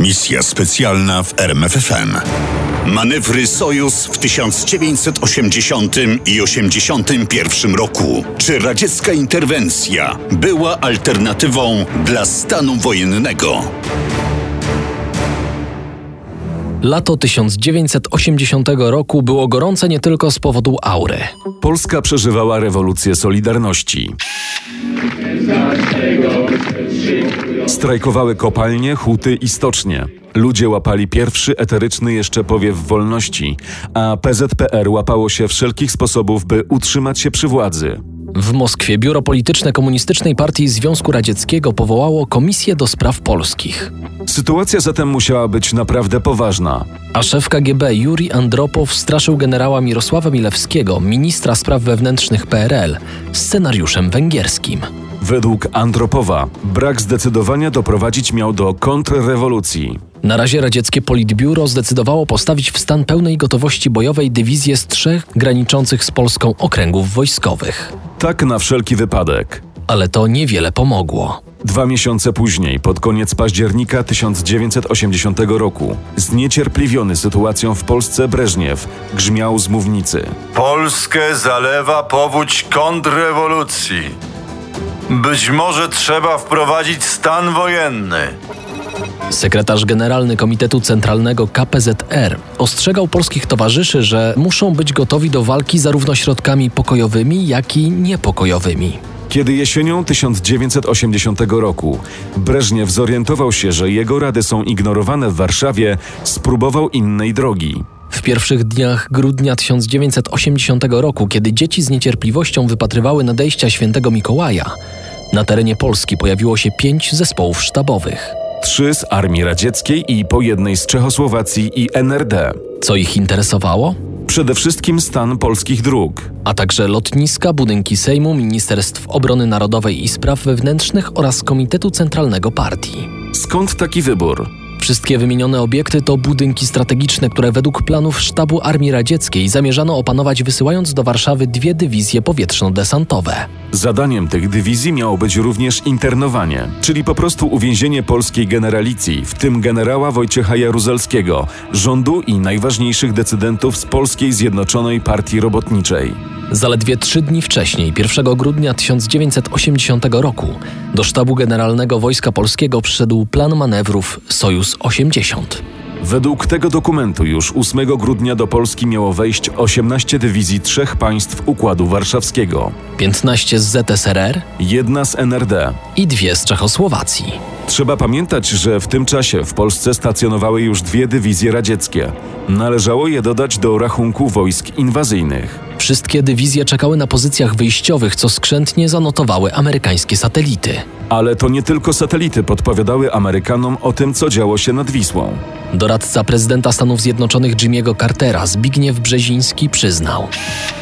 Misja specjalna w RMFFM. Manewry Sojus w 1980 i 81 roku. Czy radziecka interwencja była alternatywą dla stanu wojennego? Lato 1980 roku było gorące nie tylko z powodu aury. Polska przeżywała rewolucję Solidarności. Strajkowały kopalnie, huty i stocznie. Ludzie łapali pierwszy eteryczny jeszcze powiew wolności, a PZPR łapało się wszelkich sposobów, by utrzymać się przy władzy. W Moskwie biuro polityczne Komunistycznej Partii Związku Radzieckiego powołało Komisję do Spraw Polskich. Sytuacja zatem musiała być naprawdę poważna. A szef KGB Juri Andropow straszył generała Mirosława Milewskiego, ministra spraw wewnętrznych PRL, scenariuszem węgierskim. Według Andropowa brak zdecydowania doprowadzić miał do kontrrewolucji. Na razie radzieckie politbiuro zdecydowało postawić w stan pełnej gotowości bojowej dywizję z trzech graniczących z Polską okręgów wojskowych. Tak na wszelki wypadek. Ale to niewiele pomogło. Dwa miesiące później, pod koniec października 1980 roku, zniecierpliwiony sytuacją w Polsce Breżniew grzmiał z mównicy. Polskę zalewa powódź kontrrewolucji. Być może trzeba wprowadzić stan wojenny. Sekretarz generalny Komitetu Centralnego KPZR ostrzegał polskich towarzyszy, że muszą być gotowi do walki zarówno środkami pokojowymi, jak i niepokojowymi. Kiedy jesienią 1980 roku Breżniew zorientował się, że jego rady są ignorowane w Warszawie, spróbował innej drogi. W pierwszych dniach grudnia 1980 roku, kiedy dzieci z niecierpliwością wypatrywały nadejścia świętego Mikołaja, na terenie Polski pojawiło się pięć zespołów sztabowych. Trzy z armii radzieckiej i po jednej z Czechosłowacji i NRD. Co ich interesowało? Przede wszystkim stan polskich dróg. A także lotniska, budynki Sejmu, Ministerstw Obrony Narodowej i Spraw Wewnętrznych oraz Komitetu Centralnego Partii. Skąd taki wybór? Wszystkie wymienione obiekty to budynki strategiczne, które według planów sztabu Armii Radzieckiej zamierzano opanować wysyłając do Warszawy dwie dywizje powietrzno-desantowe. Zadaniem tych dywizji miało być również internowanie, czyli po prostu uwięzienie polskiej generalicji, w tym generała Wojciecha Jaruzelskiego, rządu i najważniejszych decydentów z Polskiej Zjednoczonej Partii Robotniczej. Zaledwie trzy dni wcześniej, 1 grudnia 1980 roku, do sztabu generalnego Wojska Polskiego przyszedł plan manewrów Sojus 80. Według tego dokumentu już 8 grudnia do Polski miało wejść 18 dywizji trzech państw Układu Warszawskiego, 15 z ZSRR jedna z NRD. i dwie z Czechosłowacji. Trzeba pamiętać, że w tym czasie w Polsce stacjonowały już dwie dywizje radzieckie. Należało je dodać do rachunku wojsk inwazyjnych. Wszystkie dywizje czekały na pozycjach wyjściowych, co skrzętnie zanotowały amerykańskie satelity. Ale to nie tylko satelity podpowiadały Amerykanom o tym, co działo się nad Wisłą. Doradca prezydenta Stanów Zjednoczonych Jimmy'ego Cartera, Zbigniew Brzeziński, przyznał.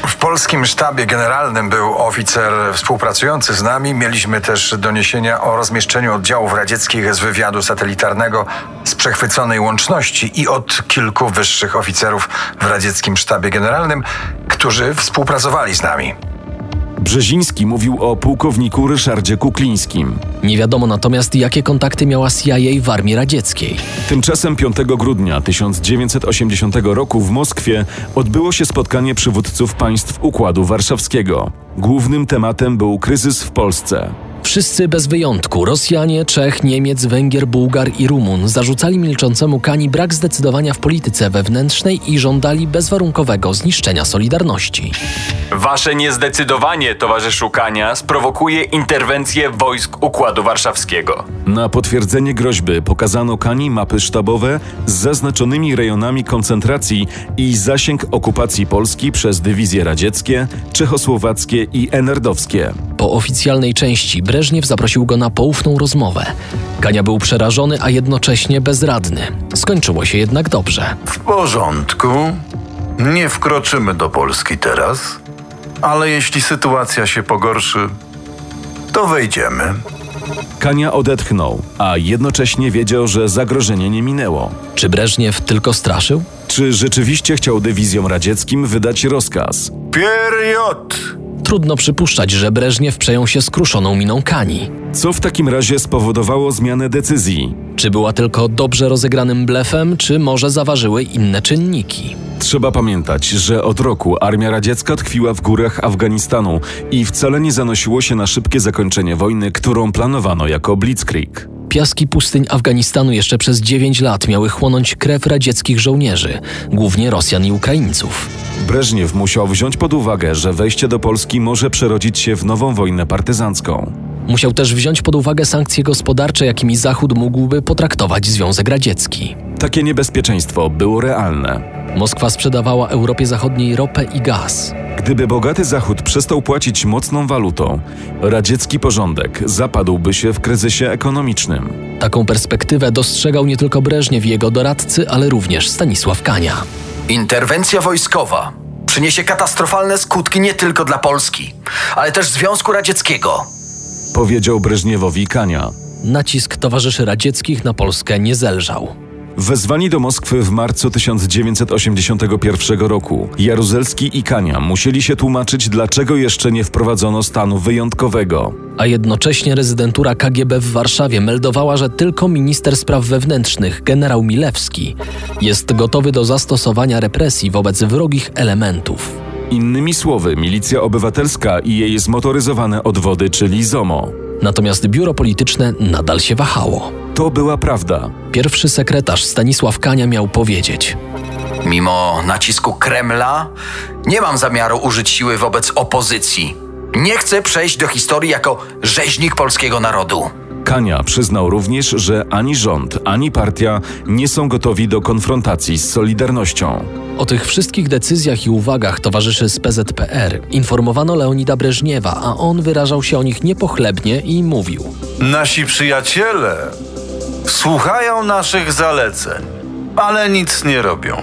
W polskim sztabie generalnym był oficer współpracujący z nami. Mieliśmy też doniesienia o rozmieszczeniu oddziałów radzieckich z wywiadu satelitarnego z przechwyconej łączności i od kilku wyższych oficerów w radzieckim sztabie generalnym, którzy współpracowali z nami. Brzeziński mówił o pułkowniku Ryszardzie Kuklińskim. Nie wiadomo natomiast, jakie kontakty miała CIA w armii radzieckiej. Tymczasem 5 grudnia 1980 roku w Moskwie odbyło się spotkanie przywódców państw Układu Warszawskiego. Głównym tematem był kryzys w Polsce. Wszyscy bez wyjątku Rosjanie, Czech, Niemiec, Węgier, Bułgar i Rumun zarzucali milczącemu Kani brak zdecydowania w polityce wewnętrznej i żądali bezwarunkowego zniszczenia Solidarności. Wasze niezdecydowanie, towarzyszu Kania, sprowokuje interwencję wojsk Układu Warszawskiego. Na potwierdzenie groźby pokazano Kani mapy sztabowe z zaznaczonymi rejonami koncentracji i zasięg okupacji Polski przez dywizje radzieckie, czechosłowackie i enerdowskie. Po oficjalnej części Breżniew zaprosił go na poufną rozmowę. Kania był przerażony, a jednocześnie bezradny. Skończyło się jednak dobrze. W porządku. Nie wkroczymy do Polski teraz, ale jeśli sytuacja się pogorszy, to wejdziemy. Kania odetchnął, a jednocześnie wiedział, że zagrożenie nie minęło. Czy Breżniew tylko straszył? Czy rzeczywiście chciał dywizjom radzieckim wydać rozkaz? Period! Trudno przypuszczać, że Breżniew przejął się skruszoną miną Kani. Co w takim razie spowodowało zmianę decyzji? Czy była tylko dobrze rozegranym blefem, czy może zaważyły inne czynniki? Trzeba pamiętać, że od roku armia radziecka tkwiła w górach Afganistanu i wcale nie zanosiło się na szybkie zakończenie wojny, którą planowano jako Blitzkrieg. Piaski pustyń Afganistanu jeszcze przez 9 lat miały chłonąć krew radzieckich żołnierzy, głównie Rosjan i Ukraińców. Breżniew musiał wziąć pod uwagę, że wejście do Polski może przerodzić się w nową wojnę partyzancką. Musiał też wziąć pod uwagę sankcje gospodarcze, jakimi Zachód mógłby potraktować Związek Radziecki. Takie niebezpieczeństwo było realne. Moskwa sprzedawała Europie Zachodniej ropę i gaz. Gdyby bogaty Zachód przestał płacić mocną walutą, radziecki porządek zapadłby się w kryzysie ekonomicznym. Taką perspektywę dostrzegał nie tylko Breżniew i jego doradcy, ale również Stanisław Kania. Interwencja wojskowa przyniesie katastrofalne skutki nie tylko dla Polski, ale też Związku Radzieckiego. Powiedział Breżniewowi Kania. Nacisk towarzyszy radzieckich na Polskę nie zelżał. Wezwani do Moskwy w marcu 1981 roku, Jaruzelski i Kania musieli się tłumaczyć, dlaczego jeszcze nie wprowadzono stanu wyjątkowego. A jednocześnie rezydentura KGB w Warszawie meldowała, że tylko minister spraw wewnętrznych, generał Milewski, jest gotowy do zastosowania represji wobec wrogich elementów. Innymi słowy, milicja obywatelska i jej zmotoryzowane odwody, czyli ZOMO. Natomiast biuro polityczne nadal się wahało. To była prawda. Pierwszy sekretarz Stanisław Kania miał powiedzieć: Mimo nacisku Kremla, nie mam zamiaru użyć siły wobec opozycji. Nie chcę przejść do historii jako rzeźnik polskiego narodu. Kania przyznał również, że ani rząd, ani partia nie są gotowi do konfrontacji z Solidarnością. O tych wszystkich decyzjach i uwagach towarzyszy z PZPR informowano Leonida Breżniewa, a on wyrażał się o nich niepochlebnie i mówił: Nasi przyjaciele słuchają naszych zaleceń, ale nic nie robią.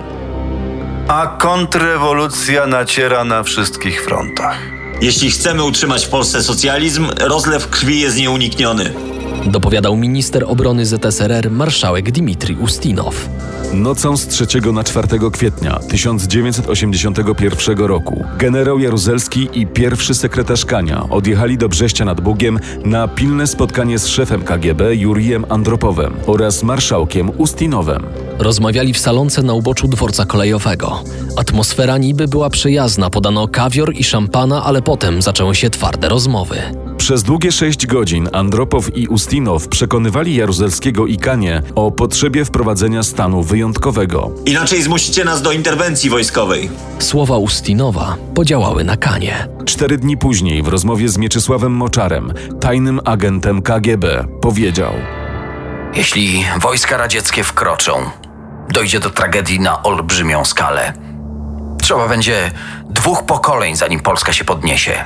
A kontrrewolucja naciera na wszystkich frontach. Jeśli chcemy utrzymać w Polsce socjalizm, rozlew krwi jest nieunikniony. Dopowiadał minister obrony ZSRR marszałek Dmitrij Ustinow. Nocą z 3 na 4 kwietnia 1981 roku generał Jaruzelski i pierwszy sekretarz Kania odjechali do Brześcia nad Bugiem na pilne spotkanie z szefem KGB Jurijem Andropowem oraz marszałkiem Ustinowem. Rozmawiali w salonce na uboczu dworca kolejowego. Atmosfera niby była przyjazna, podano kawior i szampana, ale potem zaczęły się twarde rozmowy. Przez długie sześć godzin Andropow i Ustinow przekonywali Jaruzelskiego i Kanie o potrzebie wprowadzenia stanu wyjątkowego. Inaczej zmusicie nas do interwencji wojskowej. Słowa Ustinowa podziałały na Kanie. Cztery dni później w rozmowie z Mieczysławem Moczarem, tajnym agentem KGB, powiedział Jeśli wojska radzieckie wkroczą, dojdzie do tragedii na olbrzymią skalę. Trzeba będzie dwóch pokoleń, zanim Polska się podniesie.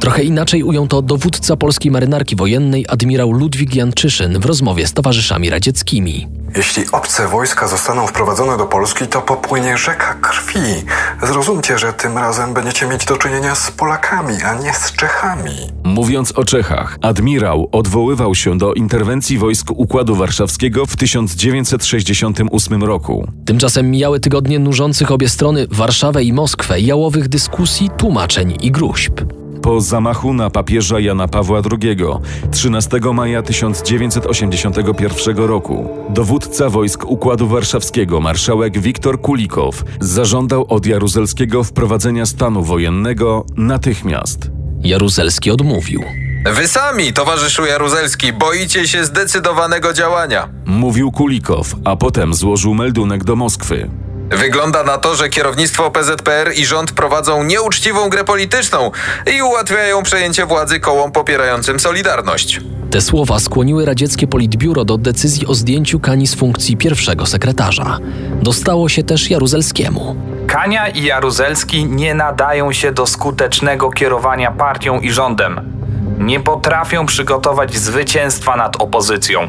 Trochę inaczej ujął to dowódca polskiej marynarki wojennej admirał Ludwik Janczyszyn w rozmowie z towarzyszami radzieckimi. Jeśli obce wojska zostaną wprowadzone do Polski, to popłynie rzeka krwi. Zrozumcie, że tym razem będziecie mieć do czynienia z Polakami, a nie z Czechami. Mówiąc o Czechach, admirał odwoływał się do interwencji wojsk Układu Warszawskiego w 1968 roku. Tymczasem mijały tygodnie nużących obie strony Warszawę i Moskwę, jałowych dyskusji, tłumaczeń i gruźb. Po zamachu na papieża Jana Pawła II 13 maja 1981 roku dowódca wojsk Układu Warszawskiego marszałek Wiktor Kulikow zażądał od Jaruzelskiego wprowadzenia stanu wojennego natychmiast. Jaruzelski odmówił. Wy sami, towarzyszu Jaruzelski, boicie się zdecydowanego działania. Mówił Kulikow, a potem złożył meldunek do Moskwy. Wygląda na to, że kierownictwo PZPR i rząd prowadzą nieuczciwą grę polityczną i ułatwiają przejęcie władzy kołom popierającym Solidarność. Te słowa skłoniły radzieckie politbiuro do decyzji o zdjęciu Kani z funkcji pierwszego sekretarza. Dostało się też Jaruzelskiemu. Kania i Jaruzelski nie nadają się do skutecznego kierowania partią i rządem. Nie potrafią przygotować zwycięstwa nad opozycją.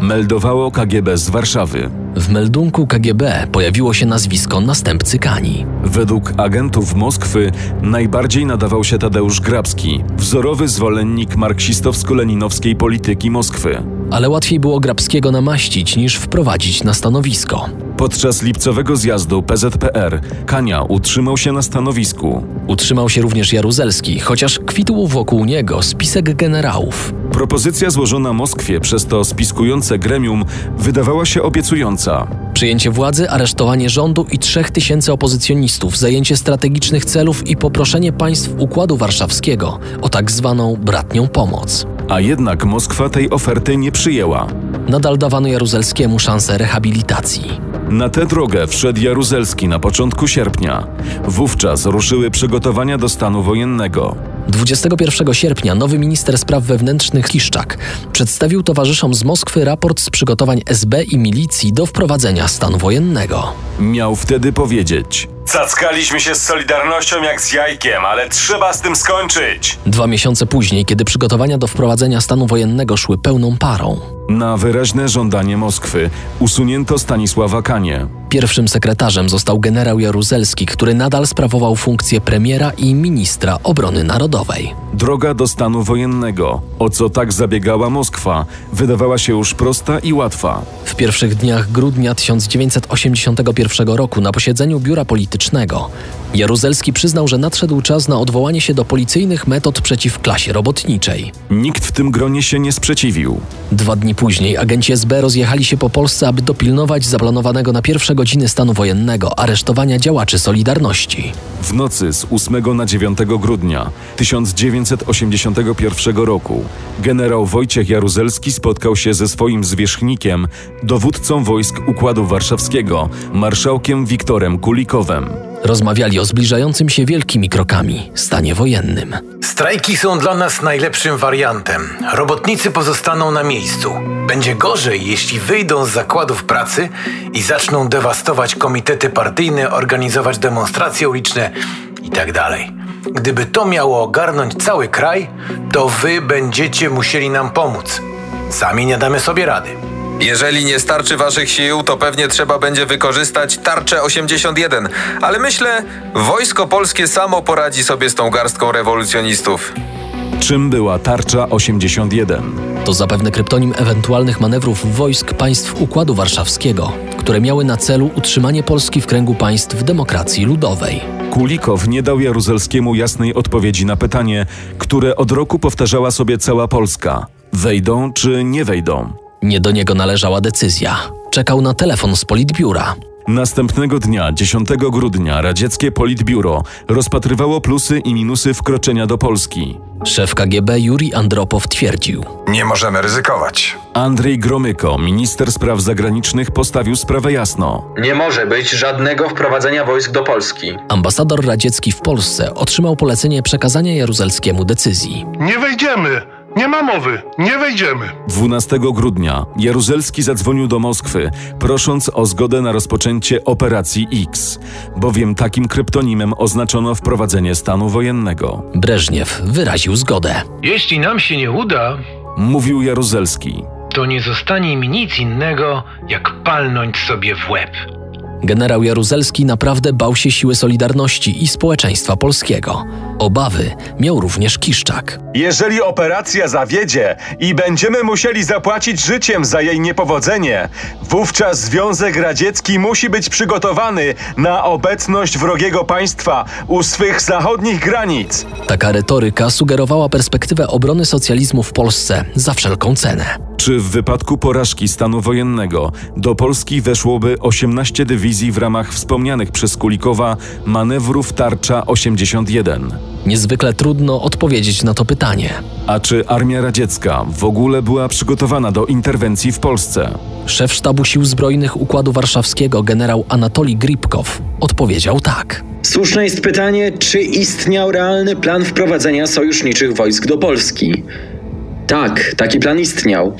Meldowało KGB z Warszawy. W meldunku KGB pojawiło się nazwisko następcy Kani. Według agentów Moskwy najbardziej nadawał się Tadeusz Grabski, wzorowy zwolennik marksistowsko-leninowskiej polityki Moskwy. Ale łatwiej było Grabskiego namaścić niż wprowadzić na stanowisko. Podczas lipcowego zjazdu PZPR Kania utrzymał się na stanowisku. Utrzymał się również Jaruzelski, chociaż kwitł wokół niego spisek generałów. Propozycja złożona Moskwie przez to spiskujące gremium wydawała się obiecująca. Przyjęcie władzy, aresztowanie rządu i trzech tysięcy opozycjonistów, zajęcie strategicznych celów i poproszenie państw Układu Warszawskiego o tak zwaną bratnią pomoc. A jednak Moskwa tej oferty nie przyjęła. Nadal dawano Jaruzelskiemu szansę rehabilitacji. Na tę drogę wszedł Jaruzelski na początku sierpnia. Wówczas ruszyły przygotowania do stanu wojennego. 21 sierpnia nowy minister spraw wewnętrznych Kiszczak przedstawił towarzyszom z Moskwy raport z przygotowań SB i milicji do wprowadzenia stanu wojennego. Miał wtedy powiedzieć: Cackaliśmy się z Solidarnością jak z jajkiem, ale trzeba z tym skończyć. Dwa miesiące później, kiedy przygotowania do wprowadzenia stanu wojennego szły pełną parą, Na wyraźne żądanie Moskwy usunięto Stanisława Kanie. pierwszym sekretarzem został generał Jaruzelski, który nadal sprawował funkcję premiera i ministra obrony narodowej. Droga do stanu wojennego, o co tak zabiegała Moskwa, wydawała się już prosta i łatwa. W pierwszych dniach grudnia 1981 roku na posiedzeniu biura politycznego Jaruzelski przyznał, że nadszedł czas na odwołanie się do policyjnych metod przeciw klasie robotniczej. Nikt w tym gronie się nie sprzeciwił. Dwa dni później agenci SB rozjechali się po Polsce, aby dopilnować zaplanowanego na pierwsze godziny stanu wojennego aresztowania działaczy Solidarności. W nocy z 8 na 9 grudnia 1981 roku generał Wojciech Jaruzelski spotkał się ze swoim zwierzchnikiem, dowódcą wojsk Układu Warszawskiego, marszałkiem Wiktorem Kulikowem. Rozmawiali o zbliżającym się wielkimi krokami stanie wojennym. Strajki są dla nas najlepszym wariantem. Robotnicy pozostaną na miejscu. Będzie gorzej, jeśli wyjdą z zakładów pracy i zaczną dewastować komitety partyjne, organizować demonstracje uliczne itd. Gdyby to miało ogarnąć cały kraj, to wy będziecie musieli nam pomóc. Sami nie damy sobie rady. Jeżeli nie starczy waszych sił, to pewnie trzeba będzie wykorzystać tarczę 81, ale myślę, wojsko polskie samo poradzi sobie z tą garstką rewolucjonistów. Czym była tarcza 81? To zapewne kryptonim ewentualnych manewrów wojsk państw Układu Warszawskiego, które miały na celu utrzymanie Polski w kręgu państw demokracji ludowej. Kulikow nie dał Jaruzelskiemu jasnej odpowiedzi na pytanie, które od roku powtarzała sobie cała Polska: wejdą czy nie wejdą? Nie do niego należała decyzja. Czekał na telefon z politbiura. Następnego dnia, 10 grudnia, radzieckie Politbiuro rozpatrywało plusy i minusy wkroczenia do Polski. Szef KGB Juri Andropow twierdził: Nie możemy ryzykować. Andrzej Gromyko, minister spraw zagranicznych, postawił sprawę jasno. Nie może być żadnego wprowadzenia wojsk do Polski. Ambasador radziecki w Polsce otrzymał polecenie przekazania Jaruzelskiemu decyzji. Nie wejdziemy! Nie ma mowy! Nie wejdziemy! 12 grudnia Jaruzelski zadzwonił do Moskwy, prosząc o zgodę na rozpoczęcie Operacji X, bowiem takim kryptonimem oznaczono wprowadzenie stanu wojennego. Breżniew wyraził zgodę. Jeśli nam się nie uda, Mówił Jaruzelski. to nie zostanie mi nic innego, jak palnąć sobie w łeb. Generał Jaruzelski naprawdę bał się siły Solidarności i społeczeństwa polskiego. Obawy miał również Kiszczak. Jeżeli operacja zawiedzie i będziemy musieli zapłacić życiem za jej niepowodzenie, wówczas Związek Radziecki musi być przygotowany na obecność wrogiego państwa u swych zachodnich granic. Taka retoryka sugerowała perspektywę obrony socjalizmu w Polsce za wszelką cenę. Czy w wypadku porażki stanu wojennego do Polski weszłoby 18 dywizji w ramach wspomnianych przez Kulikowa manewrów Tarcza 81? Niezwykle trudno odpowiedzieć na to pytanie. A czy armia radziecka w ogóle była przygotowana do interwencji w Polsce? Szef Sztabu Sił Zbrojnych Układu Warszawskiego generał Anatolij Gripkow odpowiedział tak. Słuszne jest pytanie, czy istniał realny plan wprowadzenia sojuszniczych wojsk do Polski. Tak, taki plan istniał.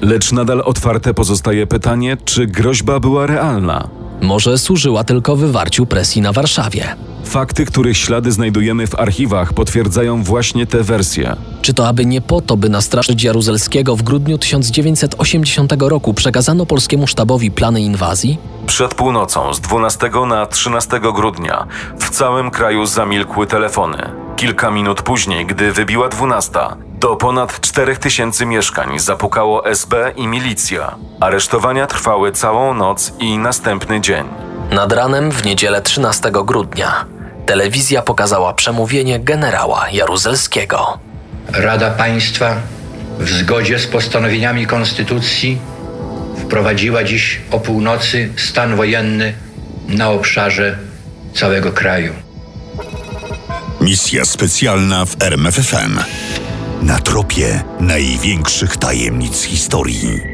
Lecz nadal otwarte pozostaje pytanie, czy groźba była realna. Może służyła tylko wywarciu presji na Warszawie. Fakty, których ślady znajdujemy w archiwach, potwierdzają właśnie te wersje. Czy to aby nie po to, by nastraszyć Jaruzelskiego w grudniu 1980 roku przekazano polskiemu sztabowi plany inwazji? Przed północą z 12 na 13 grudnia w całym kraju zamilkły telefony. Kilka minut później, gdy wybiła 12, do ponad 4000 mieszkań zapukało SB i milicja. Aresztowania trwały całą noc i następny dzień. Nad ranem w niedzielę 13 grudnia telewizja pokazała przemówienie generała Jaruzelskiego. Rada Państwa w zgodzie z postanowieniami Konstytucji wprowadziła dziś o północy stan wojenny na obszarze całego kraju. Misja specjalna w RMFFM. Na tropie największych tajemnic historii.